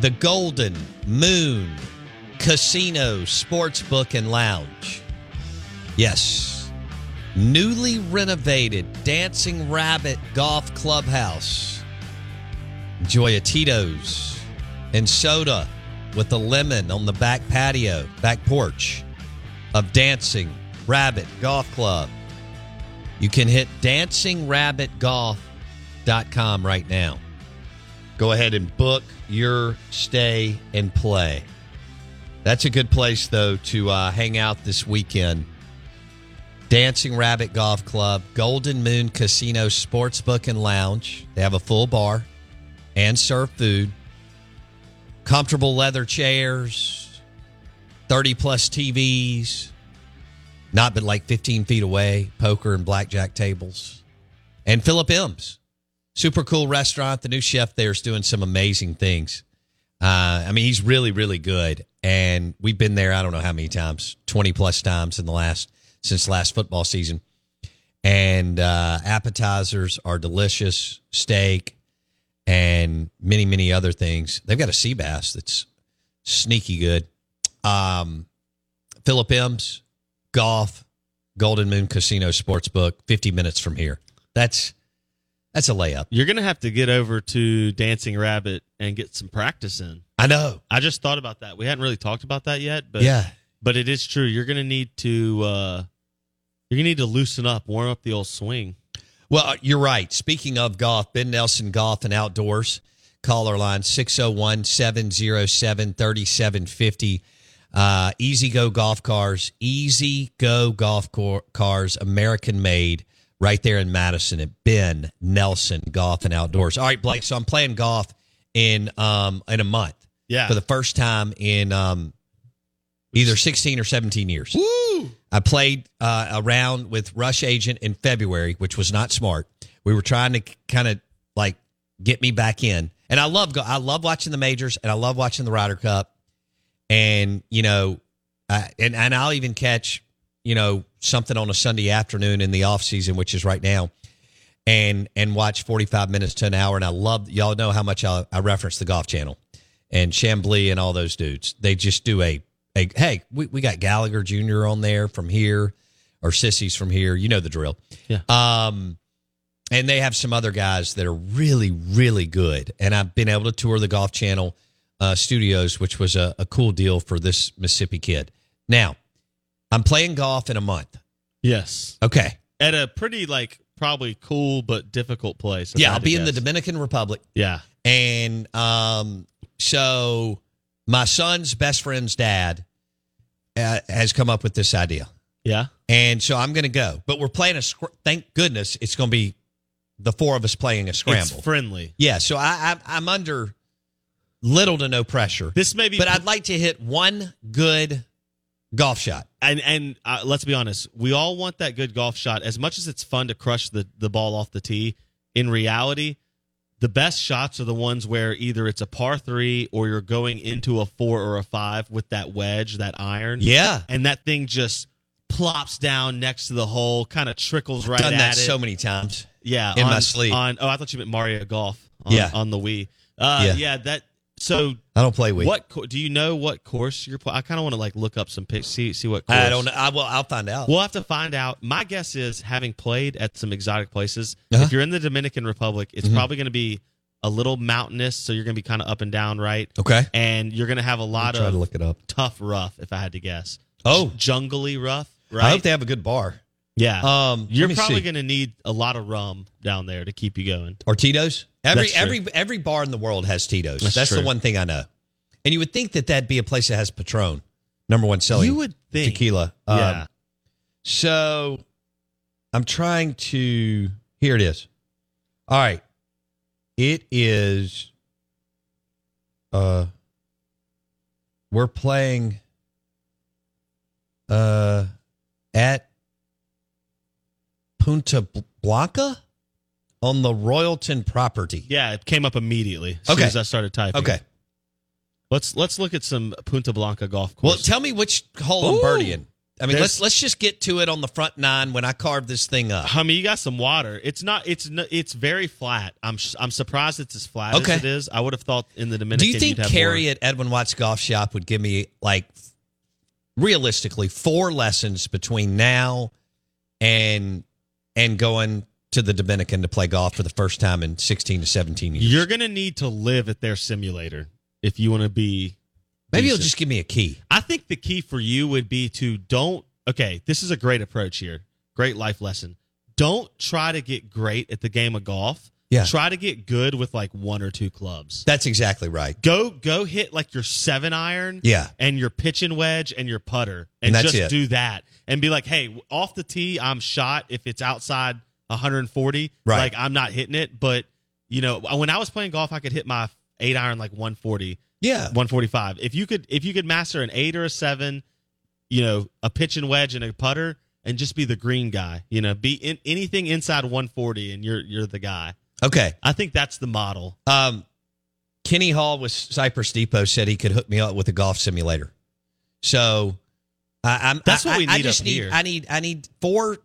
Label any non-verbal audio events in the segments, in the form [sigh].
The Golden Moon Casino Sportsbook and Lounge. Yes. Newly renovated Dancing Rabbit Golf Clubhouse. Enjoy a Tito's and soda with a lemon on the back patio, back porch of Dancing Rabbit Golf Club. You can hit dancingrabbitgolf.com right now. Go ahead and book your stay and play. That's a good place, though, to uh, hang out this weekend. Dancing Rabbit Golf Club, Golden Moon Casino Sportsbook and Lounge. They have a full bar and serve food. Comfortable leather chairs, 30 plus TVs, not but like 15 feet away, poker and blackjack tables. And Philip M's, super cool restaurant. The new chef there is doing some amazing things. Uh, I mean, he's really, really good. And we've been there, I don't know how many times, 20 plus times in the last, since last football season. And uh, appetizers are delicious, steak, and many, many other things. They've got a sea bass that's sneaky good. Um, Philip M's, golf, Golden Moon Casino Sportsbook, 50 minutes from here. That's that's a layup. You're gonna have to get over to Dancing Rabbit and get some practice in. I know. I just thought about that. We hadn't really talked about that yet, but yeah. but it is true. You're gonna need to uh you're gonna need to loosen up, warm up the old swing. Well, uh, you're right. Speaking of golf, Ben Nelson Golf and Outdoors, caller line 601 707 3750. Uh, Easy Go Golf Cars, Easy Go Golf Cars, American made, right there in Madison at Ben Nelson Golf and Outdoors. All right, Blake. So I'm playing golf in um in a month. Yeah. For the first time in um either 16 or 17 years. I played uh, a round with Rush Agent in February, which was not smart. We were trying to kind of like get me back in, and I love go- I love watching the majors, and I love watching the Ryder Cup, and you know, I, and and I'll even catch you know something on a Sunday afternoon in the off season, which is right now, and and watch forty five minutes to an hour. And I love y'all know how much I, I reference the Golf Channel and Chamblee and all those dudes. They just do a a hey, we, we got Gallagher Jr. on there from here, or Sissies from here. You know the drill. Yeah. Um, and they have some other guys that are really, really good. And I've been able to tour the Golf Channel uh, studios, which was a, a cool deal for this Mississippi kid. Now, I'm playing golf in a month. Yes. Okay. at a pretty like probably cool but difficult place. if I Yeah, had I'll to be in the guess. Dominican Republic. Yeah. And um, so my son's best friend's dad uh, has come up with this idea. Yeah. And so I'm going to go. But we're playing a, scr- thank goodness, it's going to be the four of us playing a scramble. It's friendly. yeah, so I, I, I'm under little to no pressure. This may be but I'd like to hit one good golf shot. and and uh, let's be honest, we all want that good golf shot. As much as it's fun to crush the the ball off the tee, in reality, the best shots are the ones where either it's a par three or you're going into a four or a five with that wedge, that iron. Yeah. and that thing just plops down next to the hole, kind of trickles right Done at that it. so many times. Yeah, in on, my sleep. On oh, I thought you meant Mario Golf. On, Yeah. on the Wii. Uh, Yeah. yeah. that. So I don't play what do you know? What course you're? pl- I kind of want to like look up some pics, see see what. Course. I don't know. I, well, I'll find out. We'll have to find out. My guess is, having played at some exotic places, Uh-huh. if you're in the Dominican Republic, it's Mhm. probably going to be a little mountainous, so you're going to be kind of up and down, right? okay. And you're going to have a lot of to look it up. tough rough, if I had to guess. Oh. jungly rough, right? I hope they have a good bar. Yeah. Um, you're probably going to need a lot of rum down there to keep you going. or Tito's. Every That's true. every every bar in the world has Tito's. That's That's, the true. one thing I know. And you would think that that'd be a place that has Patron, number one selling You would think. tequila. Um, Yeah. So I'm trying to. Here it is. All right. It is. Uh, we're playing. Uh, at Punta Blanca on the Royalton property. Yeah, it came up immediately as Okay. soon as I started typing. Okay. Let's let's look at some Punta Blanca golf course. Well, tell me which hole I'm Ooh. birdieing. I mean, let's let's just get to it on the front nine when I carve this thing up. I mean, you got some water. It's not. It's it's very flat. I'm I'm surprised it's as flat Okay. as it is. I would have thought in the Dominican. Do you think Carrie more. at Edwin Watts Golf Shop would give me like realistically four lessons between now and and going to the Dominican to play golf for the first time in 16 to 17 years? You're gonna need to live at their simulator if you want to be. Maybe you'll just give me a key. I think the key for you would be to don't. Okay, this is a great approach here. Great life lesson. Don't try to get great at the game of golf. Yeah. Try to get good with like one or two clubs. That's exactly right. Go go hit like your seven iron. Yeah. And your pitching wedge and your putter. And, And just it. do that. And be like, hey, off the tee, I'm shot if it's outside 140. Right. Like I'm not hitting it. But you know, when I was playing golf, I could hit my eight iron like 140. Yeah. 145. If you could if you could master an eight or a seven, you know, a pitch and wedge and a putter, and just be the green guy, you know, be in anything inside 140 and you're you're the guy. Okay. I think that's the model. Um, Kenny Hall with Cypress Depot said he could hook me up with a golf simulator. So I, I'm That's I- what we I, I need just need here. I need I need four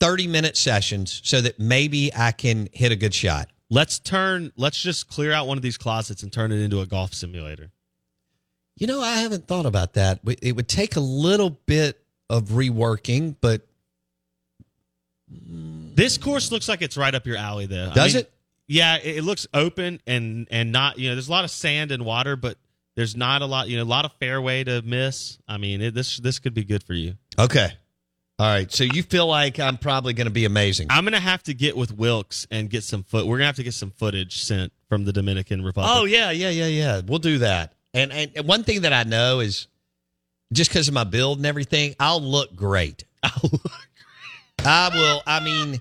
30 minute sessions so that maybe I can hit a good shot. Let's turn let's just clear out one of these closets and turn it into a golf simulator. You know, I haven't thought about that. It would take a little bit of reworking, but This course looks like it's right up your alley though. I does mean, it? Yeah, it, it looks open and and not, you know, there's a lot of sand and water, but there's not a lot, you know, a lot of fairway to miss. I mean, it, this this could be good for you. Okay. All right. So you feel like I'm probably going to be amazing. I'm gonna have to get with Wilkes and get some foot. We're gonna have to get some footage sent from the Dominican Republic. Oh yeah, yeah, yeah, yeah. We'll do that. And and, and one thing that I know is just because of my build and everything, I'll look great. [laughs] I'll look great. I will. I mean,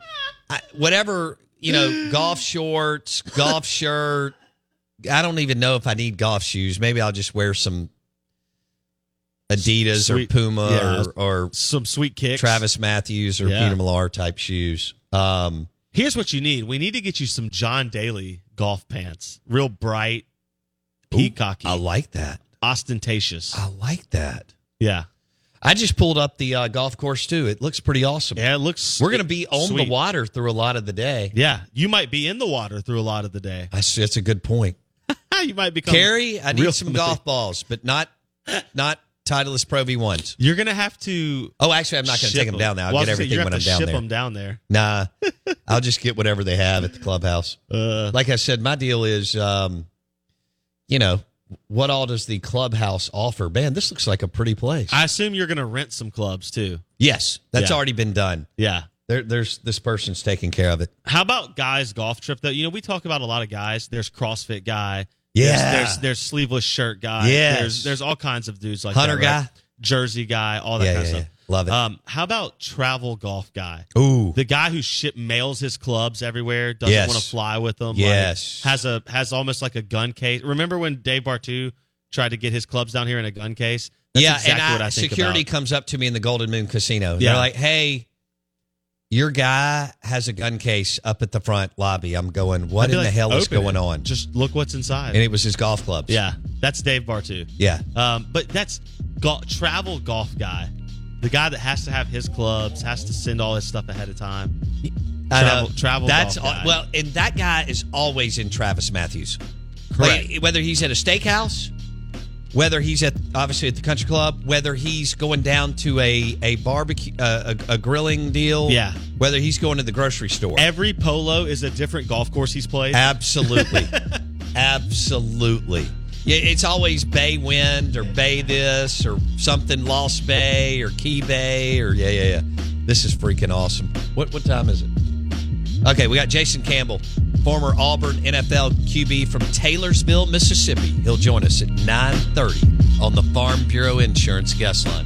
I, whatever you know, golf shorts, golf shirt. I don't even know if I need golf shoes. Maybe I'll just wear some Adidas Sweet. or Puma Yeah. or, or some sweet kicks. Travis Matthews or Yeah. Peter Millar type shoes. Um, Here's what you need. We need to get you some John Daly golf pants. Real bright, peacocky, I like that. ostentatious. I like that. yeah. I just pulled up the uh, golf course too. It looks pretty awesome. Yeah, it looks We're going to be on sweet. the water through a lot of the day. Yeah. You might be in the water through a lot of the day. That's, that's a good point. [laughs] you might become Carrie, I need some familiar. golf balls, but not not Titleist Pro V1s. You're gonna have to Oh, actually, I'm not going to take them down now. I'll Well, get gonna everything when gonna I'm down ship there. them down there. Nah, I'll just get whatever they have at the clubhouse. [laughs] Uh, Like I said, my deal is, um, you know, what all does the clubhouse offer? Man, this looks like a pretty place. I assume you're gonna rent some clubs too. yes, that's Yeah. already been done. Yeah. there, there's this person's taking care of it. How about guys golf trip though? You know, we talk about a lot of guys. There's CrossFit guy. Yeah. There's there's, there's sleeveless shirt guy. Yeah. There's there's all kinds of dudes like Hunter that, right? guy? Jersey guy, all that Yeah, kind yeah, of yeah. stuff. Love it. Um, how about travel golf guy? Ooh, The guy who ship mails his clubs everywhere doesn't Yes. want to fly with them. like, Yes. has a has almost like a gun case. Remember when Dave Bartu tried to get his clubs down here in a gun case? That's yeah, exactly and what I, I think security about. comes up to me in the Golden Moon Casino. Yeah. They're like, "Hey, your guy has a gun case up at the front lobby." I'm going, "What in the hell is going it. on?" Just look what's inside. and it was his golf clubs. yeah, that's Dave Bartu. yeah. Um, but that's go- travel golf guy, the guy that has to have his clubs, has to send all his stuff ahead of time. Travel- travel That's all, well, and that guy is always in Travis Matthews. Correct. Like, whether he's at a steakhouse, whether he's at obviously at the country club, whether he's going down to a a barbecue, uh, a, a grilling deal, Yeah. whether he's going to the grocery store. Every polo is a different golf course he's played. Absolutely. [laughs] Absolutely. Yeah, it's always Bay Wind or Bay this or something Lost Bay or Key Bay or yeah, yeah, yeah. This is freaking awesome. What what time is it? Okay, we got Jason Campbell, former Auburn NFL QB from Taylorsville, Mississippi. He'll join us at 9:30 on the Farm Bureau Insurance guest line.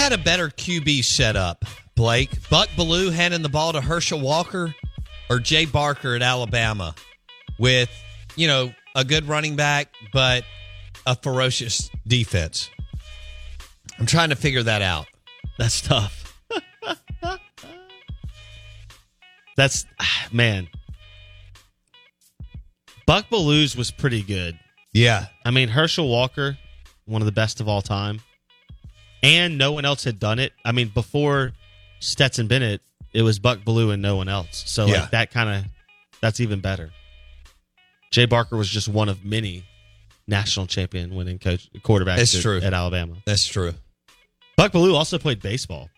Had a better QB setup, Blake? Buck Belue handing the ball to Herschel Walker or Jay Barker at Alabama with, you know, a good running back, but a ferocious defense? I'm trying to figure that out. That's tough. [laughs] That's ah, man. Buck Belue's was pretty good. Yeah. I mean, Herschel Walker, one of the best of all time, and no one else had done it. I mean, before Stetson Bennett, it was Buck Belue and no one else. So Yeah. like that kind of that's even better. Jay Barker was just one of many national champion winning coach quarterbacks That's at, true. at Alabama. That's true. Buck Belue also played baseball.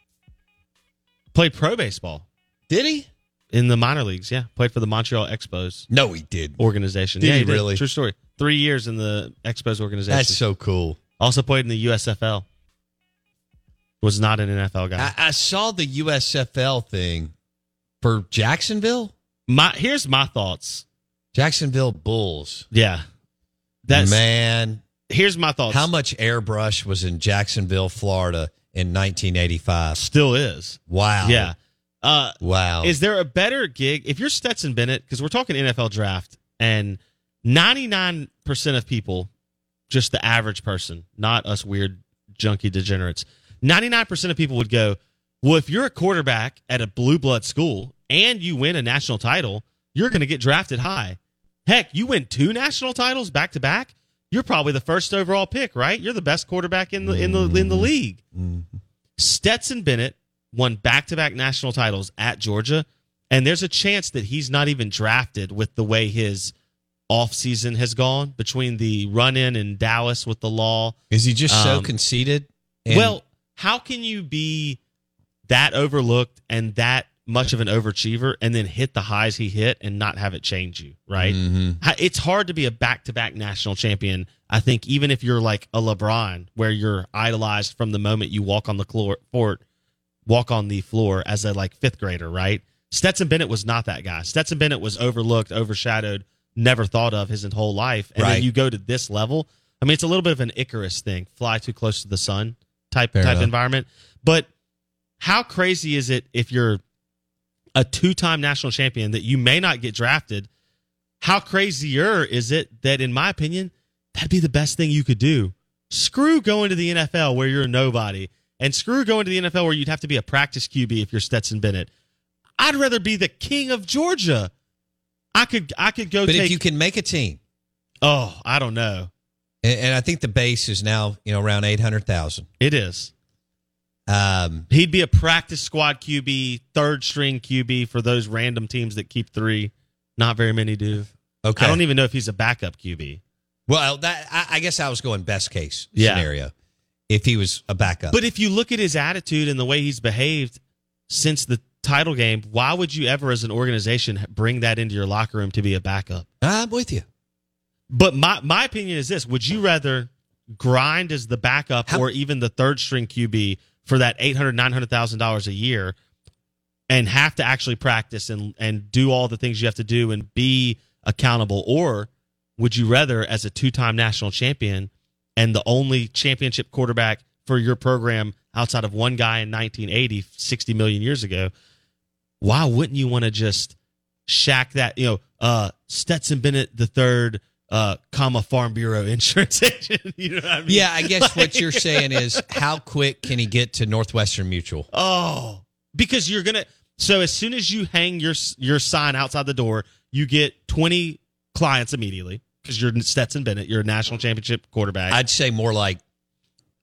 Played pro baseball Did he? in the minor leagues. Yeah, played for the Montreal Expos No, he did. organization. Did yeah, he really? True story. Three years in the Expos organization. That's so cool. Also played in the USFL. Was not an NFL guy. I, I saw the USFL thing for Jacksonville. my here's my thoughts. Jacksonville Bulls. Yeah, that's Man, here's my thoughts. how much airbrush was in Jacksonville, Florida in 1985? still is? Wow. Yeah. Uh, Wow. is there a better gig if you're Stetson Bennett? Because we're talking NFL draft, and 99 percent of people, just the average person, not us weird junkie degenerates, 99 percent of people would go, well, if you're a quarterback at a blue blood school and you win a national title, you're going to get drafted high. Heck, you win two national titles back to back. You're probably the first overall pick, right? You're the best quarterback in the in the in the league. Stetson Bennett won back to back national titles at Georgia, and there's a chance that he's not even drafted with the way his offseason has gone between the run in in Dallas with the law. Is he just so Um, conceited? And well, how can you be that overlooked and that much of an overachiever and then hit the highs he hit and not have it change you, right? Mm-hmm. How- It's hard to be a back-to-back national champion. I think even if you're like a LeBron where you're idolized from the moment you walk on the floor, court, walk on the floor as a like 5th grader, right? Stetson Bennett was not that guy. Stetson Bennett was overlooked, overshadowed, never thought of his whole life. And Right. then you go to this level. I mean, it's a little bit of an Icarus thing, fly too close to the sun type Fair type enough. environment. But how crazy is it if you're a two-time national champion that you may not get drafted? How crazier is it that, in my opinion, that'd be the best thing you could do? Screw going to the NFL where you're a nobody, and screw going to the NFL where you'd have to be a practice QB if you're Stetson Bennett. I'd rather be the king of Georgia. I could I could go But take if you can make a team, Oh, I don't know. And, and I think the base is now you know around eight hundred thousand. It is. Um, He'd be a practice squad QB, third string QB for those random teams that keep three. Not very many do. okay. I don't even know if he's a backup QB. well, that I, I guess I was going best case Yeah. scenario. If he was a backup, But if you look at his attitude and the way he's behaved since the title game, why would you ever, as an organization, bring that into your locker room to be a backup? I'm with you. But my my opinion is this: Would you rather grind as the backup How- or even the third string QB for that eight hundred nine hundred thousand dollars a year, and have to actually practice and and do all the things you have to do and be accountable, or would you rather, as a two time national champion and the only championship quarterback for your program outside of one guy in 1980, 60 million years ago, why wouldn't you want to just shack that, you know, uh, Stetson Bennett the third, uh, comma Farm Bureau [laughs] insurance agent? [laughs] you know what I mean? Yeah, I guess what you're saying is how quick can he get to Northwestern Mutual? Oh, because you're gonna. So as soon as you hang your your sign outside the door, you get 20 clients immediately because you're Stetson Bennett. You're a national championship quarterback. I'd say more like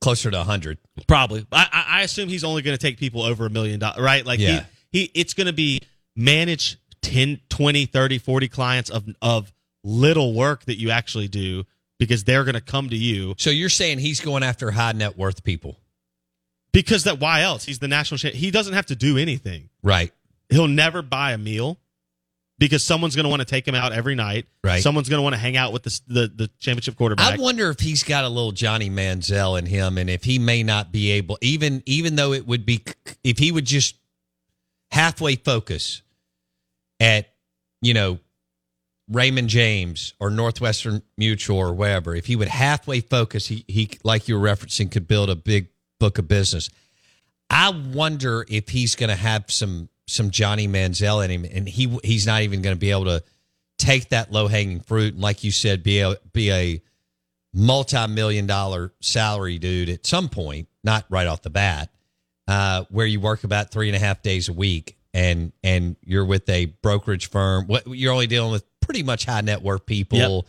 closer to hundred. Probably. I, I I assume he's only going to take people over a million dollars, right? Like Yeah. he, he it's going to be manage 10, 20, 30, 40 clients of of little work that you actually do because they're going to come to you So you're saying he's going after high net worth people, because that why else? He's the national champ. He doesn't have to do anything. right? He'll never buy a meal because someone's going to want to take him out every night. Right. Someone's going to want to hang out with the the, the championship quarterback. I wonder if he's got a little Johnny Manziel in him, and if he may not be able, even even though it would be, if he would just halfway focus at, you know, Raymond James or Northwestern Mutual or wherever, if he would halfway focus, he he like you were referencing, could build a big book of business. I wonder if he's going to have some some Johnny Manziel in him, and he he's not even going to be able to take that low hanging fruit and, like you said, be a be a multi million dollar salary dude at some point, not right off the bat, uh, where you work about three and a half days a week, and and you're with a brokerage firm. What you're only dealing with pretty much high net worth people. Yep.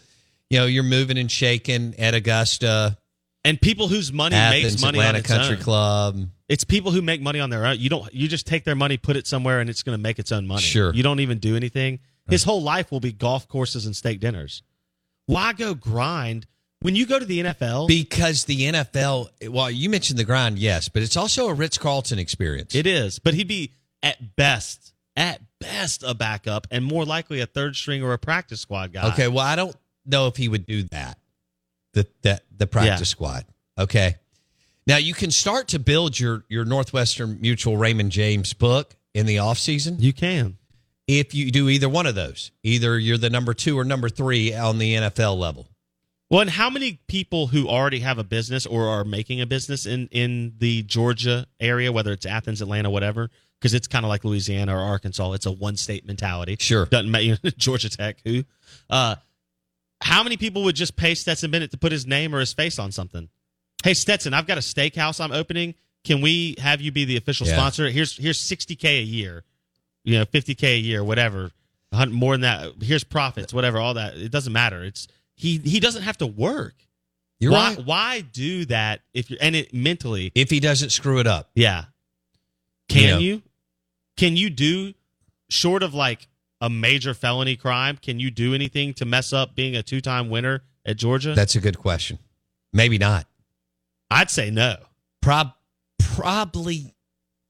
You know, you're moving and shaking at Augusta, and people whose money Athens, makes money Atlanta on its Country own. Club. It's people who make money on their own. You don't. You just take their money, put it somewhere, and it's going to make its own money. Sure. You don't even do anything. His whole life will be golf courses and steak dinners. Why go grind when you go to the NFL? Because the NFL, well, you mentioned the grind, yes, but it's also a Ritz Carlton experience. it is, but he'd be at best, at best, a backup, and more likely a third string or a practice squad guy. Okay, well, I don't know if he would do that. The the the practice Yeah. squad. Okay. Now you can start to build your your Northwestern Mutual Raymond James book in the offseason you can. if you do either one of those. Either you're the number 2 or number 3 on the NFL level. Well, and how many people who already have a business or are making a business in in the Georgia area, whether it's Athens, Atlanta, whatever, because it's kind of like Louisiana or Arkansas, it's a one state mentality. Sure. doesn't matter. [laughs] Georgia Tech, who? Uh, how many people would just pay Stetson Bennett to put his name or his face on something? Hey Stetson, I've got a steakhouse I'm opening. Can we have you be the official Yeah. sponsor? Here's here's 60k a year, you know, 50k a year, whatever. More than that. Here's profits, whatever. All that. It doesn't matter. It's he he doesn't have to work. You're why right. why do that if you're and it mentally If he doesn't screw it up. yeah can Yeah. you can you do short of like a major felony crime can you do anything to mess up being a two-time winner at georgia That's a good question. Maybe not. i'd say no Prob probably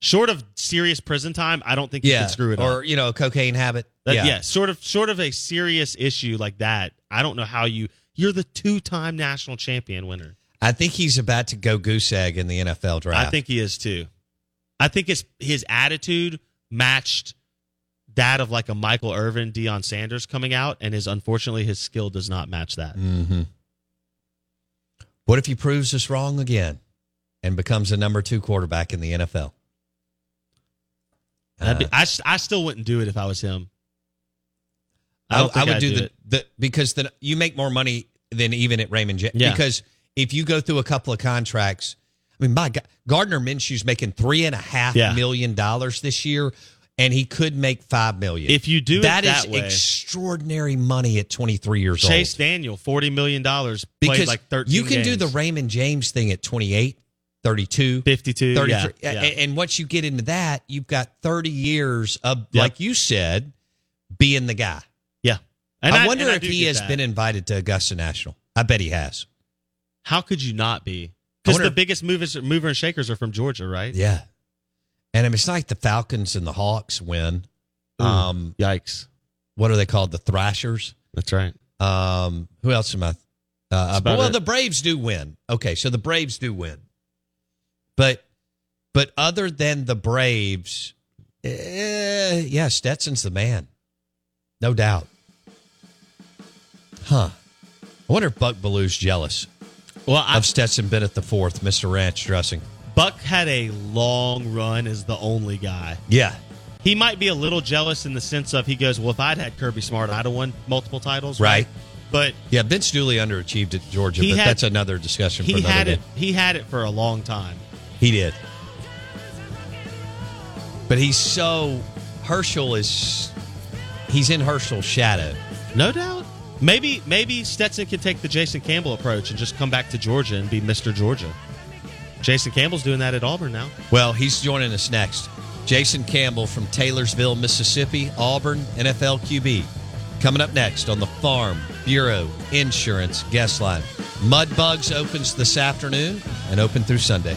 Short of serious prison time, I don't think you yeah, can screw it or up. you know, cocaine habit. That- yeah. yeah, sort of, sort of a serious issue like that. I don't know how you. You're the two-time national champion winner. I think he's about to go goose egg in the NFL draft. I think he is too. I think his his attitude matched that of like a Michael Irvin, Deion Sanders coming out, and his unfortunately his skill does not match that. hmm What if he proves us wrong again and becomes a number two quarterback in the NFL? That'd be- Uh, I, I still wouldn't do it if I was him. I, I, I would I'd do, the, it. the because then you make more money than even at Raymond James. Yeah. Because if you go through a couple of contracts, I mean, my God, Gardner Minshew's making three and a half Yeah. million dollars this year, and he could make five million. If you do it that that is way- extraordinary money at twenty three years Chase old. Chase Daniel, forty million dollars, played Because like thirteen. you can do the Raymond James thing at 28, 32, 52, 33. yeah, yeah. And once you get into that, you've got 30 years of, Yep. like you said, being the guy. yeah. And I, wonder and if do he has that. been invited to Augusta National. I bet he has. How could you not be? Because the biggest movers, mover and shakers are from Georgia, right? Yeah. And I mean, it's like the Falcons and the Hawks win. Ooh, Um, yikes. what are they called? The Thrashers. That's right. Um, who else am I? Uh, about well, it. the Braves do win. Okay, so the Braves do win, but but other than the Braves, eh, yeah, Stetson's the man, no doubt. Huh? I wonder if Buck Belue's jealous Well, I, of Stetson Bennett the fourth, Mister Ranch dressing. Buck had a long run as the only guy. Yeah, He might be a little jealous in the sense of he goes, "Well, if I'd had Kirby Smart, I'd have won multiple titles." Right. But yeah. Vince Dooley underachieved at Georgia, but had- that's another discussion. for he another had day. it. He had it for a long time. He did. But he's so Herschel is he's in Herschel's shadow. No doubt. Maybe maybe Stetson could take the Jason Campbell approach and just come back to Georgia and be Mr. Georgia. Jason Campbell's doing that at Auburn now. Well, he's joining us next. Jason Campbell from Taylorsville, Mississippi, Auburn, NFL QB. Coming up next on the Farm Bureau Insurance Guest Line. Mudbugs opens this afternoon and open through Sunday.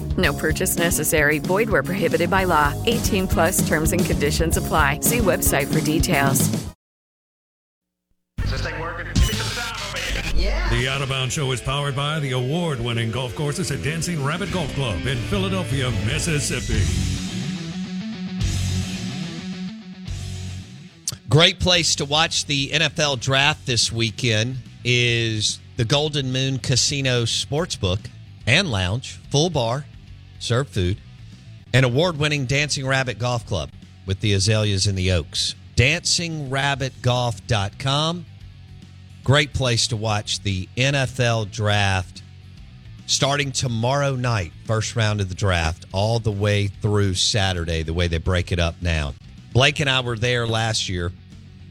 No purchase necessary. Void where prohibited by law. 18 plus terms and conditions apply. See website for details. The Out of Bounds Show is powered by the award winning golf courses at Dancing Rabbit Golf Club in Philadelphia, Mississippi. Great place to watch the NFL draft this weekend is the Golden Moon Casino Sportsbook and Lounge, full bar, serve food, and award winning Dancing Rabbit Golf Club with the azaleas and the oaks. DancingRabbitGolf.com. Great place to watch the NFL draft starting tomorrow night, first round of the draft, all the way through Saturday, the way they break it up now. Blake and I were there last year.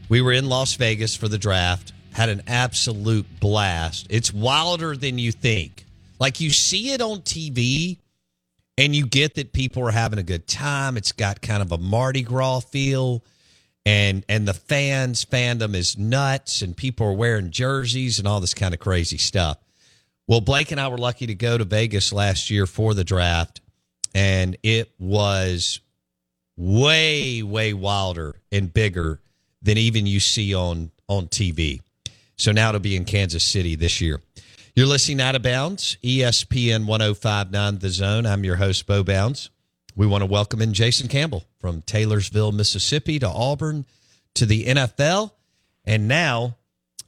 We were in Las Vegas for the draft. Had an absolute blast. It's wilder than you think. Like you see it on TV and you get that people are having a good time. It's got kind of a Mardi Gras feel and and the fans fandom is nuts and people are wearing jerseys and all this kind of crazy stuff. Well, Blake and I were lucky to go to Vegas last year for the draft and it was way way wilder and bigger than even you see on on TV. So now it'll be in Kansas City this year. You're listening Out of Bounds, ESPN 1059 The Zone. I'm your host, Bo Bounds. We want to welcome in Jason Campbell from Taylorsville, Mississippi to Auburn to the NFL. And now,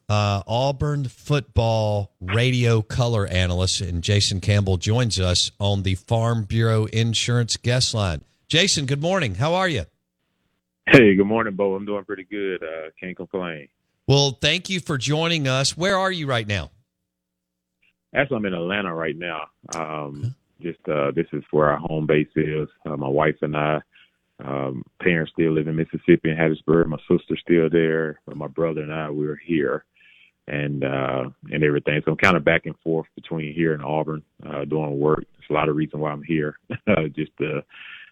uh, Auburn football radio color analyst. And Jason Campbell joins us on the Farm Bureau Insurance guest line. Jason, good morning. How are you? Hey, good morning, Bo. I'm doing pretty good. Uh, can't complain. Well, thank you for joining us. Where are you right now? Actually, I'm in Atlanta right now. Um, just uh, this is where our home base is. Uh, my wife and I, um, parents still live in Mississippi in Hattiesburg. My sister's still there, but my brother and I we're here, and uh, and everything. So I'm kind of back and forth between here and Auburn, uh, doing work. There's a lot of reason why I'm here, [laughs] just to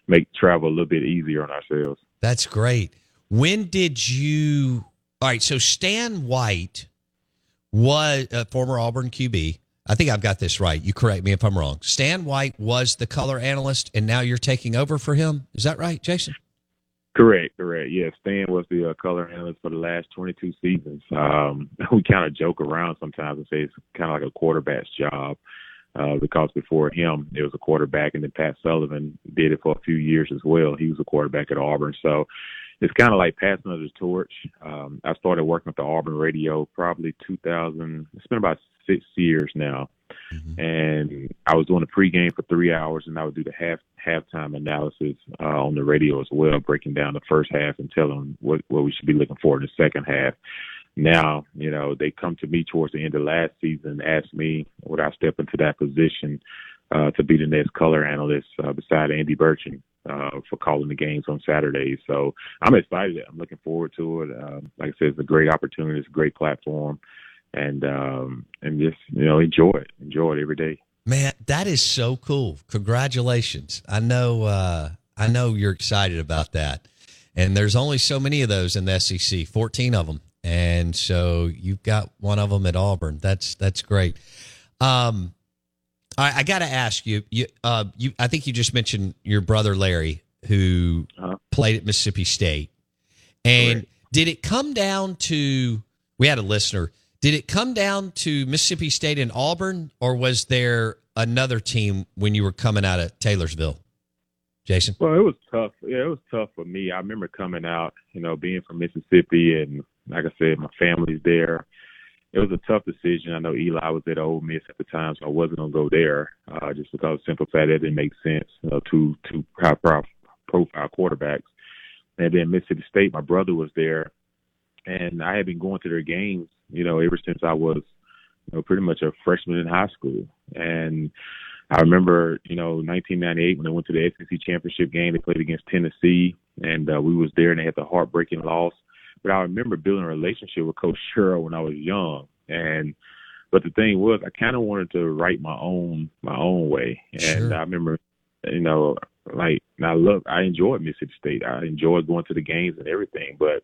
make travel a little bit easier on ourselves. That's great. When did you? All right, so Stan White was a former Auburn QB. I think I've got this right. You correct me if I'm wrong. Stan White was the color analyst, and now you're taking over for him. Is that right, Jason? Correct, correct. Yeah, Stan was the uh, color analyst for the last 22 seasons. Um, [laughs] we kind of joke around sometimes and say it's kind of like a quarterback's job uh, because before him, it was a quarterback, and then Pat Sullivan did it for a few years as well. He was a quarterback at Auburn. So it's kind of like passing of the torch. Um, I started working with the Auburn radio probably 2000. It's been about six years now, and I was doing the pregame for three hours, and I would do the half halftime analysis uh, on the radio as well, breaking down the first half and telling what what we should be looking for in the second half. Now, you know, they come to me towards the end of last season and ask me would I step into that position uh, to be the next color analyst uh, beside Andy Burcham uh, for calling the games on Saturdays. So I'm excited. I'm looking forward to it. Um, like I said, it's a great opportunity. It's a great platform, and um, and just you know enjoy it. Enjoy it every day. Man, that is so cool. Congratulations. I know uh I know you're excited about that. And there's only so many of those in the SEC, 14 of them. And so you've got one of them at Auburn. That's that's great. Um I, I got to ask you, you, uh, you. I think you just mentioned your brother Larry, who played at Mississippi State. And did it come down to? We had a listener. Did it come down to Mississippi State and Auburn, or was there another team when you were coming out of Taylorsville, Jason? Well, it was tough. Yeah, it was tough for me. I remember coming out, you know, being from Mississippi, and like I said, my family's there. It was a tough decision. I know Eli was at Ole Miss at the time, so I wasn't gonna go there, uh, just because simple fact that didn't make sense. You know, two two high prof- profile quarterbacks, and then Mississippi State. My brother was there, and I had been going to their games, you know, ever since I was, you know, pretty much a freshman in high school. And I remember, you know, 1998 when they went to the SEC championship game, they played against Tennessee, and uh, we was there, and they had the heartbreaking loss. But I remember building a relationship with Coach Sherrill when I was young, and but the thing was, I kind of wanted to write my own my own way, and I remember, you know, like I love, I enjoyed Mississippi State. I enjoyed going to the games and everything, but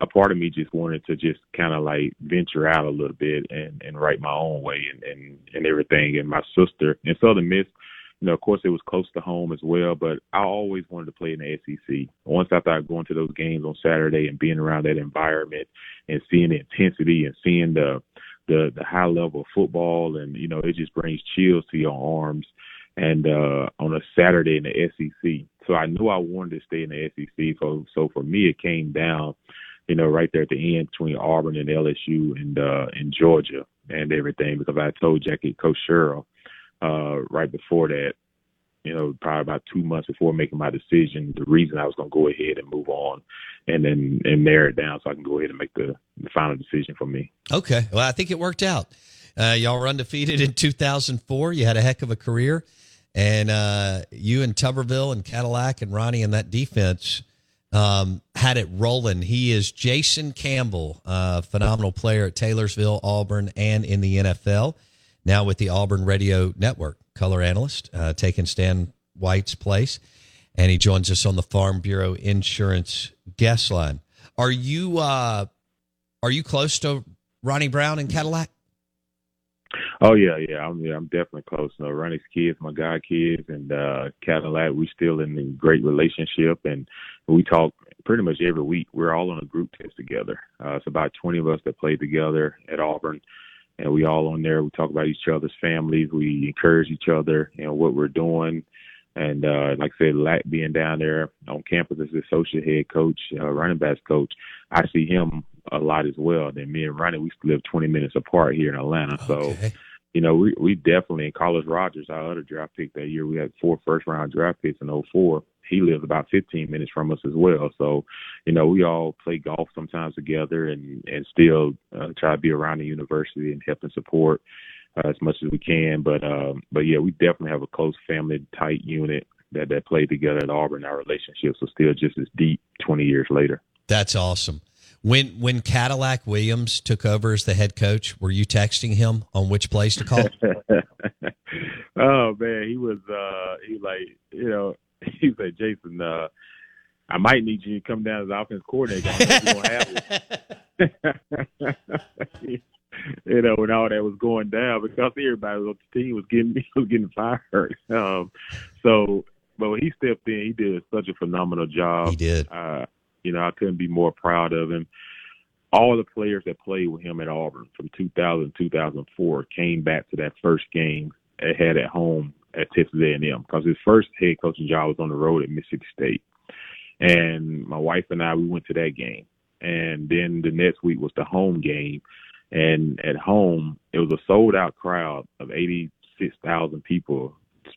a part of me just wanted to just kind of like venture out a little bit and and write my own way and and and everything. And my sister in Southern Miss, you know, of course it was close to home as well, but I always wanted to play in the SEC. Once I started going to those games on Saturday and being around that environment and seeing the intensity and seeing the the the high level of football and you know it just brings chills to your arms and uh on a Saturday in the SEC. So I knew I wanted to stay in the SEC. So so for me it came down, you know, right there at the end between Auburn and LSU and uh and Georgia and everything because I told Jackie Coach Sherrill uh right before that, you know, probably about two months before making my decision, the reason I was gonna go ahead and move on and then and narrow it down so I can go ahead and make the, the final decision for me. Okay. Well, I think it worked out. Uh, y'all were undefeated in 2004. You had a heck of a career. And uh, you and Tuberville and Cadillac and Ronnie and that defense um, had it rolling. He is Jason Campbell, a phenomenal player at Taylorsville, Auburn, and in the NFL. Now with the Auburn Radio Network, color analyst, uh, taking Stan White's place, and he joins us on the Farm Bureau Insurance guest line. Are you uh, are you close to Ronnie Brown and Cadillac? Oh yeah, yeah. I'm yeah, I'm definitely close. You know, Ronnie's kids, my god kids, and uh Cadillac. We still in a great relationship, and we talk pretty much every week. We're all on a group test together. Uh, it's about 20 of us that play together at Auburn, and we all on there. We talk about each other's families. We encourage each other, and what we're doing. And uh, like I said, Lack being down there on campus as the associate head coach, uh, running backs coach, I see him a lot as well. Then me and Ronnie, we live 20 minutes apart here in Atlanta. So, you know, we we definitely and Carlos Rogers, our other draft pick that year, we had four first round draft picks in 04. He lives about 15 minutes from us as well. So, you know, we all play golf sometimes together and and still uh, try to be around the university and help and support uh, as much as we can. But um, but yeah, we definitely have a close family tight unit that that play together at Auburn. Our relationships are still just as deep 20 years later. That's awesome. When when Cadillac Williams took over as the head coach, were you texting him on which plays to call? [laughs] oh man, he was uh he was like you know [laughs] he said Jason, uh I might need you to come down as offense coordinator. I don't know if you gonna have it. [laughs] you know, when all that was going down because everybody on the team was getting [laughs] was getting fired. Um so but when he stepped in, he did such a phenomenal job. He did. Uh you know, I couldn't be more proud of him. All the players that played with him at Auburn from 2000 2004 came back to that first game they had at home at Texas A&M because his first head coaching job was on the road at Mississippi State. And my wife and I, we went to that game. And then the next week was the home game. And at home, it was a sold out crowd of 86,000 people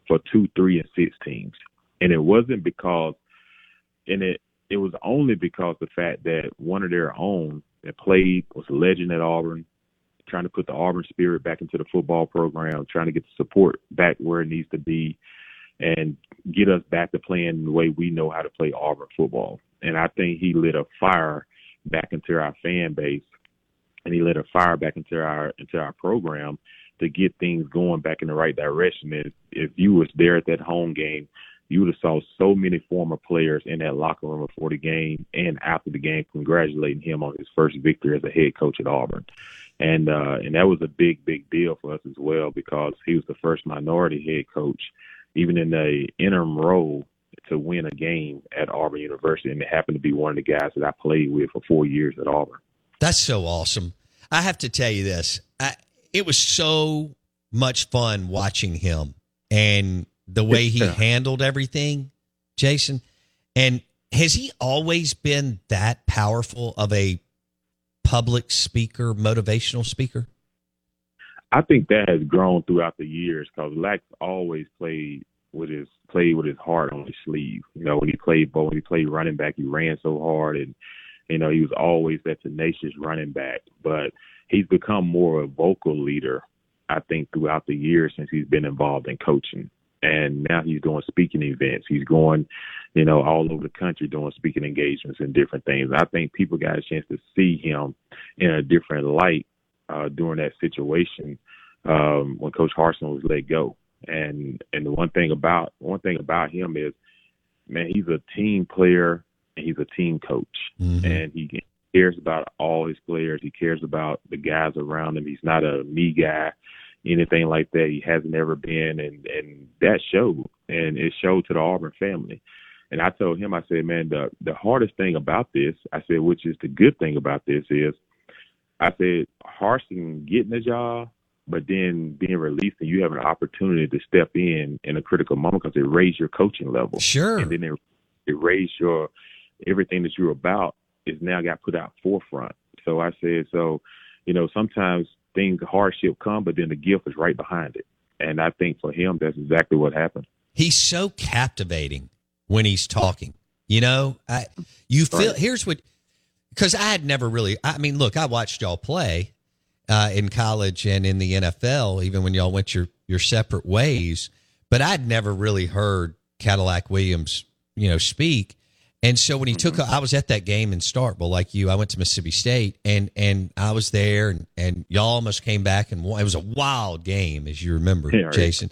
for two, three, and six teams. And it wasn't because, and it, it was only because the fact that one of their own that played was a legend at Auburn, trying to put the Auburn spirit back into the football program, trying to get the support back where it needs to be, and get us back to playing the way we know how to play Auburn football. And I think he lit a fire back into our fan base, and he lit a fire back into our into our program to get things going back in the right direction. If if you was there at that home game, you would have saw so many former players in that locker room before the game and after the game congratulating him on his first victory as a head coach at Auburn. And uh and that was a big, big deal for us as well because he was the first minority head coach, even in the interim role to win a game at Auburn University and it happened to be one of the guys that I played with for four years at Auburn. That's so awesome. I have to tell you this. I, it was so much fun watching him and the way he handled everything, Jason. And has he always been that powerful of a public speaker, motivational speaker? I think that has grown throughout the years because Lax always played with his played with his heart on his sleeve. You know, when he played ball, when he played running back, he ran so hard, and you know he was always that tenacious running back. But he's become more of a vocal leader, I think, throughout the years since he's been involved in coaching and now he's doing speaking events. He's going, you know, all over the country doing speaking engagements and different things. I think people got a chance to see him in a different light uh, during that situation um, when Coach Harsin was let go. And and the one thing about one thing about him is, man, he's a team player and he's a team coach, Mm-hmm. and he cares about all his players. He cares about the guys around him. He's not a me guy anything like that. He hasn't ever been, and and that showed, and it showed to the Auburn family. And I told him, I said, man, the the hardest thing about this, I said, which is the good thing about this is, I said, Harsin getting the job, but then being released and you have an opportunity to step in in a critical moment because it raised your coaching level. Sure. And then it, it raised your everything that you're about is now got put out forefront. So I said, so, you know, sometimes things hardship come, but then the gift is right behind it. And I think for him, that's exactly what happened. He's so captivating when he's talking. You know, I, you feel here's what because I had never really. I mean, look, I watched y'all play uh, in college and in the NFL, even when y'all went your your separate ways. But I'd never really heard Cadillac Williams, you know, speak. And so when he took, mm-hmm. I was at that game in Starkville, like you. I went to Mississippi State, and and I was there, and, and y'all almost came back, and won. it was a wild game, as you remember, Yeah, right. Jason.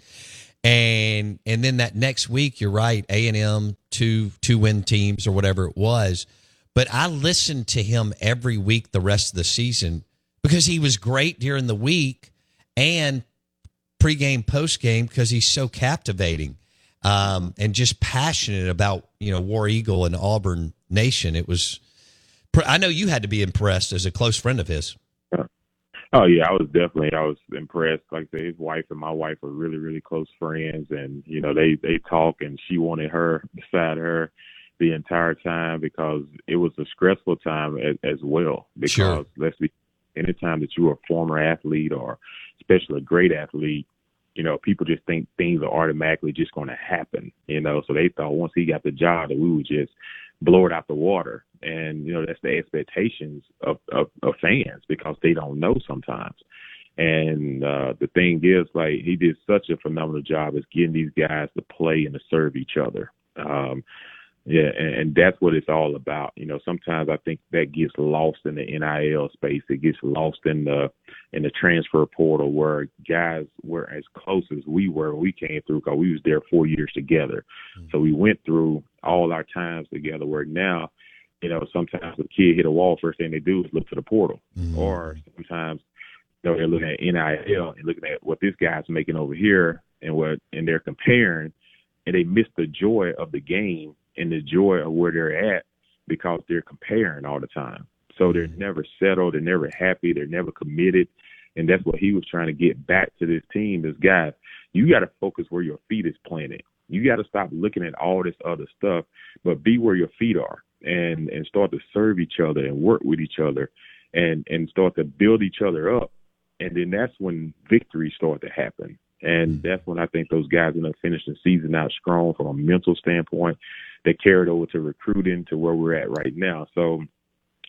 And and then that next week, you're right, A and M two two win teams or whatever it was. But I listened to him every week the rest of the season because he was great during the week and pregame, postgame because he's so captivating um, and just passionate about you know War Eagle and Auburn Nation. It was. I know you had to be impressed as a close friend of his. Oh yeah, I was definitely I was impressed. Like I said, his wife and my wife are really really close friends, and you know they they talk, and she wanted her beside her the entire time because it was a stressful time as, as well. Because Sure. let's be, anytime that you're a former athlete or especially a great athlete, you know people just think things are automatically just going to happen. You know, so they thought once he got the job that we would just blow it out the water. And, you know, that's the expectations of, of, of fans because they don't know sometimes. And uh the thing is like he did such a phenomenal job as getting these guys to play and to serve each other. Um yeah, and, and that's what it's all about. You know, sometimes I think that gets lost in the NIL space. It gets lost in the in the transfer portal where guys were as close as we were we came through because we was there four years together. Mm-hmm. So we went through all our times together. Where now, you know, sometimes the kid hit a wall, first thing they do is look to the portal, mm-hmm. or sometimes you know they're looking at NIL and looking at what this guy's making over here and what and they're comparing, and they miss the joy of the game and the joy of where they're at because they're comparing all the time. So they're mm-hmm. never settled, they're never happy, they're never committed. And that's what he was trying to get back to this team. This guys, you got to focus where your feet is planted. You got to stop looking at all this other stuff, but be where your feet are and and start to serve each other and work with each other and and start to build each other up. And then that's when victories start to happen. And mm-hmm. that's when I think those guys end up finishing the season out strong from a mental standpoint. They carried over to recruiting to where we're at right now. So,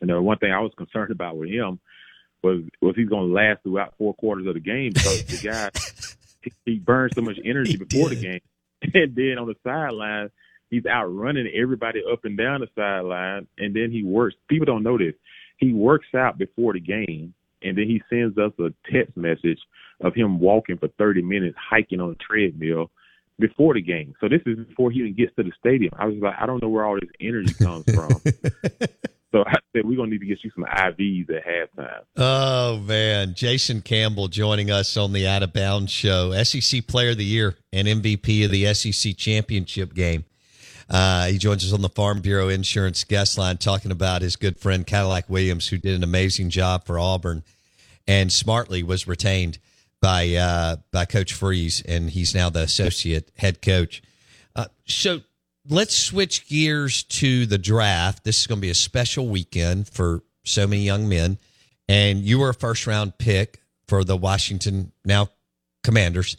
you know, one thing I was concerned about with him was was he's going to last throughout four quarters of the game because the guy he, he burned so much [laughs] energy before the game, [laughs] and then on the sideline he's outrunning everybody up and down the sideline, and then he works. People don't know this. He works out before the game, and then he sends us a text message of him walking for 30 minutes, hiking on a treadmill before the game. So this is before he even gets to the stadium. I was like, I don't know where all this energy comes from. [laughs] so I said, we're gonna need to get you some IVs at halftime. Oh man, Jason Campbell joining us on the Out of Bounds show, SEC Player of the Year and MVP of the SEC Championship game. Uh, he joins us on the Farm Bureau Insurance guest line, talking about his good friend Cadillac Williams, who did an amazing job for Auburn, and smartly was retained by uh, by Coach Freeze, and he's now the associate head coach. Uh, so let's switch gears to the draft. This is going to be a special weekend for so many young men, and you were a first round pick for the Washington now Commanders,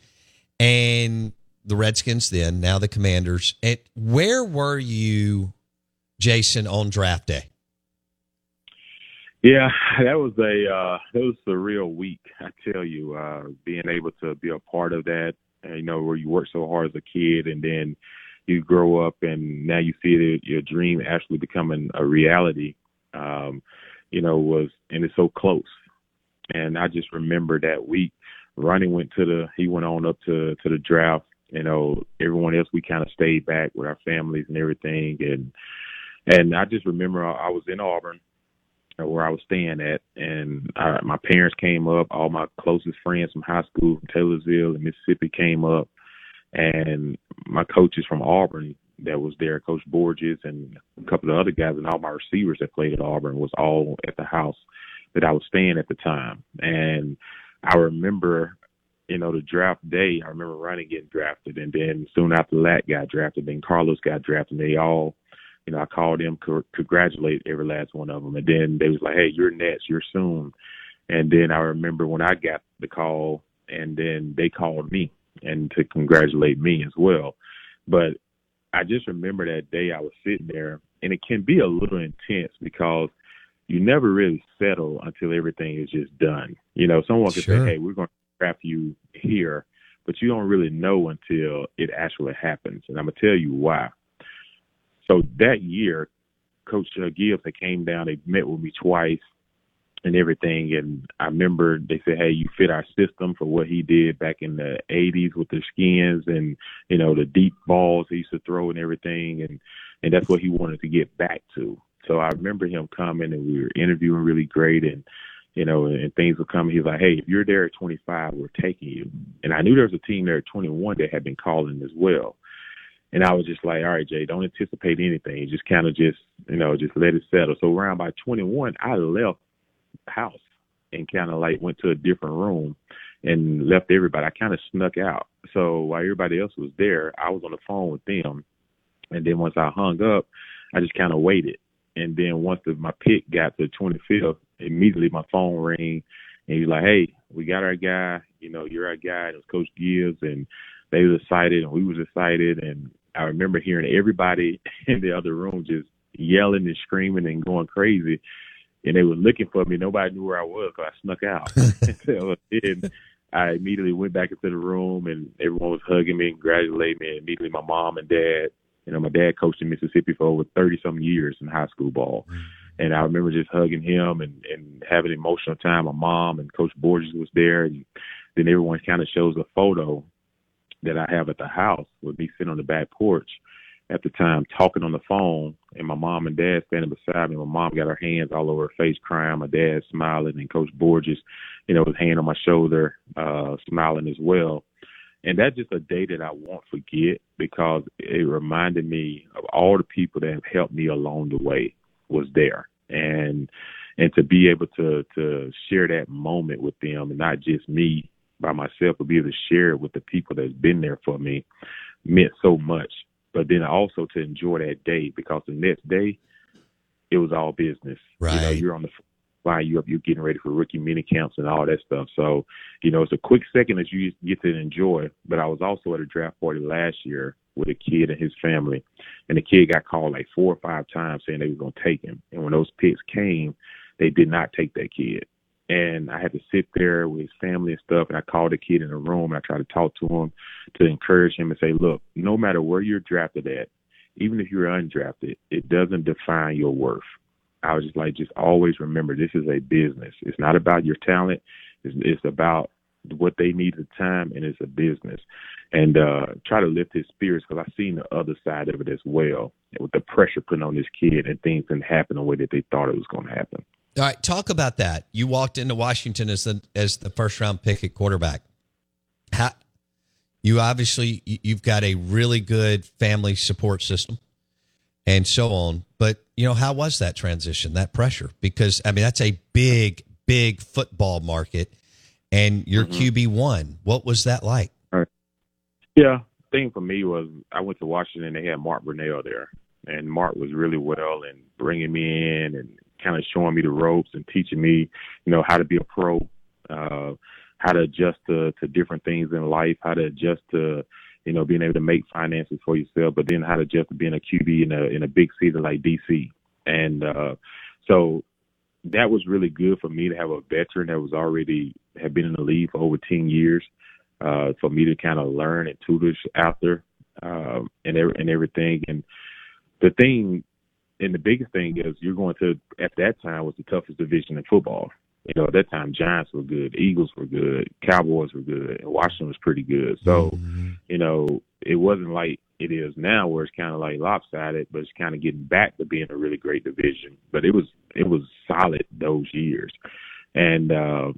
and the Redskins then now the Commanders. And where were you, Jason, on draft day? Yeah, that was a uh that was a real week, I tell you. Uh being able to be a part of that, uh, you know, where you work so hard as a kid and then you grow up and now you see it, your dream actually becoming a reality. Um, you know, was and it's so close. And I just remember that week Ronnie went to the he went on up to to the draft. You know, everyone else we kind of stayed back with our families and everything and and I just remember I, I was in Auburn uh, where I was staying at, and I, my parents came up. All my closest friends from high school from Taylorsville and Mississippi came up, and my coaches from Auburn that was there, Coach Borges and a couple of other guys, and all my receivers that played at Auburn was all at the house that I was staying at the time. And I remember, you know, the draft day. I remember Ronnie getting drafted, and then soon after that, got drafted. Then Carlos got drafted. And they all you know, I called them, co- congratulate every last one of them, and then they was like, "Hey, you're next, you're soon." And then I remember when I got the call, and then they called me and to congratulate me as well. But I just remember that day I was sitting there, and it can be a little intense because you never really settle until everything is just done. You know, someone could Sure. say, "Hey, we're going to draft you here," but you don't really know until it actually happens. And I'm gonna tell you why. So that year, Coach uh, Gibbs they came down. They met with me twice and everything. And I remember they said, "Hey, you fit our system for what he did back in the '80s with the skins and you know the deep balls he used to throw and everything." And and that's what he wanted to get back to. So I remember him coming and we were interviewing really great and you know, and things were coming. He's like, Hey, if you're there at 25, we're taking you. And I knew there was a team there at 21 that had been calling as well. And I was just like, all right, Jay, don't anticipate anything. Just kind of just, you know, just let it settle. So around by 21, I left the house and kind of like went to a different room and left everybody. I kind of snuck out. So while everybody else was there, I was on the phone with them. And then once I hung up, I just kind of waited. And then once the, my pick got to 25th, immediately my phone rang and he's like, "Hey, we got our guy. You know, you're our guy." It was Coach Gibbs, and they was excited, and we was excited. And I remember hearing everybody [laughs] in the other room just yelling and screaming and going crazy. And they were looking for me. Nobody knew where I was because I snuck out. [laughs] [laughs] so then I immediately went back into the room, and everyone was hugging me and congratulating me. And immediately, my mom and dad. You know, my dad coached in Mississippi for over thirty some years in high school ball. Mm-hmm. And I remember just hugging him and, and having an emotional time. My mom and Coach Borges was there. And then everyone kind of shows a photo that I have at the house with me sitting on the back porch at the time talking on the phone and my mom and dad standing beside me. My mom got her hands all over her face crying, my dad smiling and Coach Borges, you know, his hand on my shoulder, uh, smiling as well. And that's just a day that I won't forget because it reminded me of all the people that have helped me along the way was there. And and to be able to to share that moment with them and not just me by myself, but be able to share it with the people that's been there for me meant so much. But then also to enjoy that day because the next day it was all business. Right. You know, you're on the line, you up, you're getting ready for rookie mini camps and all that stuff. So, you know, it's a quick second that you get to enjoy. But I was also at a draft party last year with a kid and his family, and the kid got called like four or five times saying they were gonna take him. And when those picks came, they did not take that kid. And I had to sit there with his family and stuff, and I called the kid in the room and I tried to talk to him to encourage him and say, look, no matter where you're drafted at, even if you're undrafted, it doesn't define your worth. I was just like, just always remember this is a business. It's not about your talent. It's, it's about what they need at the time, and it's a business. And uh try to lift his spirits because I've seen the other side of it as well, with the pressure put on this kid and things didn't happen the way that they thought it was going to happen. All right, talk about that. You walked into Washington as the as the first round pick at quarterback. How you obviously you- you've got a really good family support system and so on. But you know, how was that transition, that pressure? Because I mean, that's a big, big football market, and you're mm-hmm. QB one. What was that like? Yeah, thing for me was I went to Washington. They had Mark Brunell there, and Mark was really well and bringing me in and kind of showing me the ropes and teaching me, you know, how to be a pro, uh, how to adjust to, to different things in life, how to adjust to, you know, being able to make finances for yourself, but then how to adjust to being a QB in a in a big city like DC. And uh, so that was really good for me to have a veteran that was already had been in the league for over ten years uh, for me to kind of learn and tutor after um, and ev- and everything. And the thing, and the biggest thing is you're going to at that time was the toughest division in football. You know, at that time Giants were good, Eagles were good, Cowboys were good, and Washington was pretty good. So, you know, it wasn't like it is now where it's kind of like lopsided, but it's kind of getting back to being a really great division. But it was it was solid those years, and uh,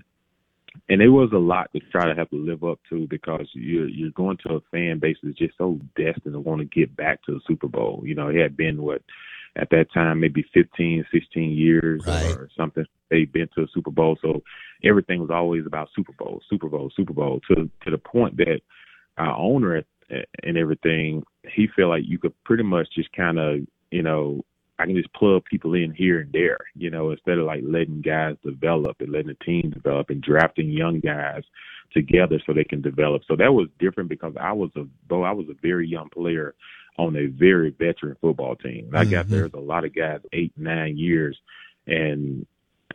and it was a lot to try to have to live up to because you're you're going to a fan base that's just so destined to want to get back to the Super Bowl. You know, it had been what at that time maybe 15, 16 years or something. They'd been to a Super Bowl, so everything was always about Super Bowl, Super Bowl, Super Bowl. To to the point that our owner and everything, he felt like you could pretty much just kind of you know I can just plug people in here and there, you know, instead of like letting guys develop and letting the team develop and drafting young guys together so they can develop. So that was different because I was a though I was a very young player on a very veteran football team. I got there was a lot of guys eight, nine years and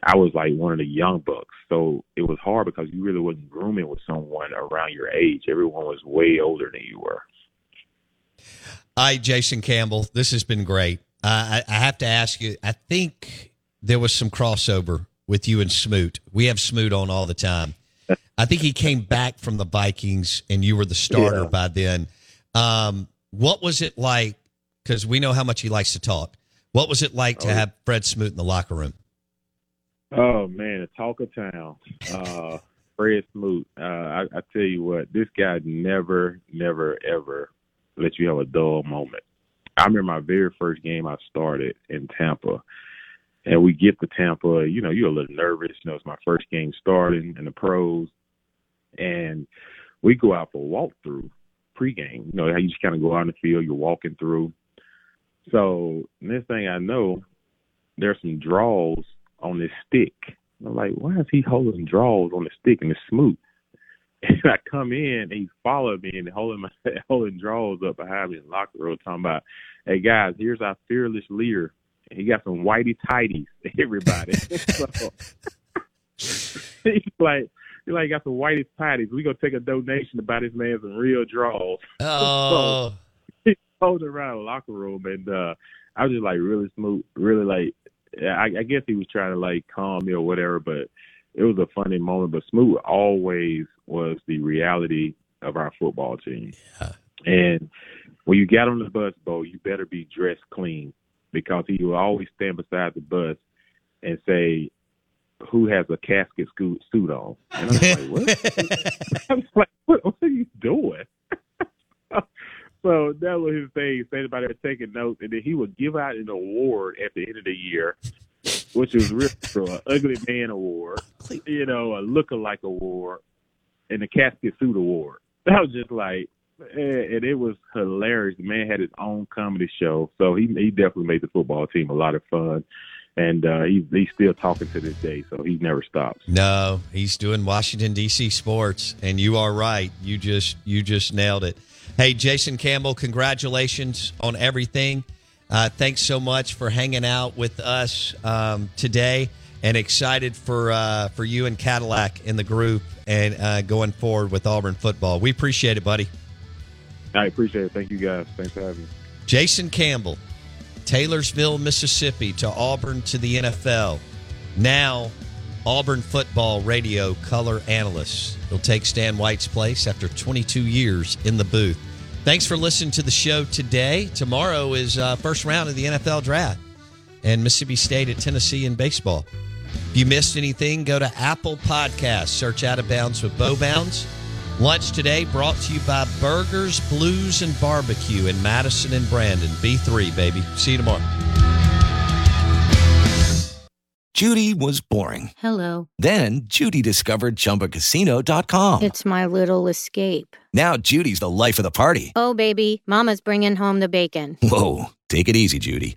I was like one of the young bucks. So it was hard because you really wasn't grooming with someone around your age. Everyone was way older than you were. Hi, Jason Campbell, this has been great. Uh, I, I have to ask you. I think there was some crossover with you and Smoot. We have Smoot on all the time. I think he came back from the Vikings, and you were the starter Yeah. by then. Um, what was it like? Because we know how much he likes to talk. What was it like to Oh. have Fred Smoot in the locker room? Oh man, the talk of town. Uh [laughs] Fred Smoot. Uh I, I tell you what, this guy never, never, ever let you have a dull moment. I remember my very first game I started in Tampa. And we get to Tampa, you know, you're a little nervous, you know, it's my first game starting in the pros. And we go out for a walkthrough pregame. You know, how you just kinda go out in the field, you're walking through. So next thing I know, there's some draws on this stick. I'm like, why is he holding draws on the stick and it's Smoot? [laughs] And I come in and he followed me and holding my [laughs] holding draws up behind me in the locker room talking about, Hey guys, here's our fearless leader. He got some whitey tighties, [laughs] everybody. so, he's like he's like got some whitey tighties. We gonna take a donation to buy this man some real draws. Oh. [laughs] he holding around the locker room and uh I was just like really smooth, really like I, I guess he was trying to like calm me or whatever, but it was a funny moment. But Smoot always was the reality of our football team. And when you got on the bus, Bo, you better be dressed clean because he will always stand beside the bus and say, "Who has a casket suit on?" And I'm like, "What?" [laughs] I was like, "What, what are you doing?" [laughs] So that was his thing. Saying about it, taking notes, and then he would give out an award at the end of the year, which was really cool, an ugly man award, you know, a look-alike award, and a casket suit award. [laughs] That was just like, and it was hilarious. The man had his own comedy show, so he he definitely made the football team a lot of fun, and uh, he he's still talking to this day, so he never stops. No, he's doing Washington D.C. sports, and you are right. You just you just nailed it. Hey, Jason Campbell, congratulations on everything. Uh, thanks so much for hanging out with us um, today, and excited for uh, for you and Cadillac in the group and uh, going forward with Auburn football. We appreciate it, buddy. I appreciate it. Thank you guys. Thanks for having me. Jason Campbell, Taylorsville, Mississippi to Auburn to the NFL. Now, Auburn football radio color analyst. He'll take Stan White's place after 22 years in the booth. Thanks for listening to the show today. Tomorrow is uh, first round of the NFL draft and Mississippi State at Tennessee in baseball. If you missed anything, go to Apple Podcasts, search Out of Bounds with Bo Bounds. Lunch today brought to you by Burgers, Blues, and Barbecue in Madison and Brandon. B3, baby. See you tomorrow. Judy was boring. Hello. Then Judy discovered ChumbaCasino.com. It's my little escape. Now Judy's the life of the party. Oh, baby, Mama's bringing home the bacon. Whoa, take it easy, Judy.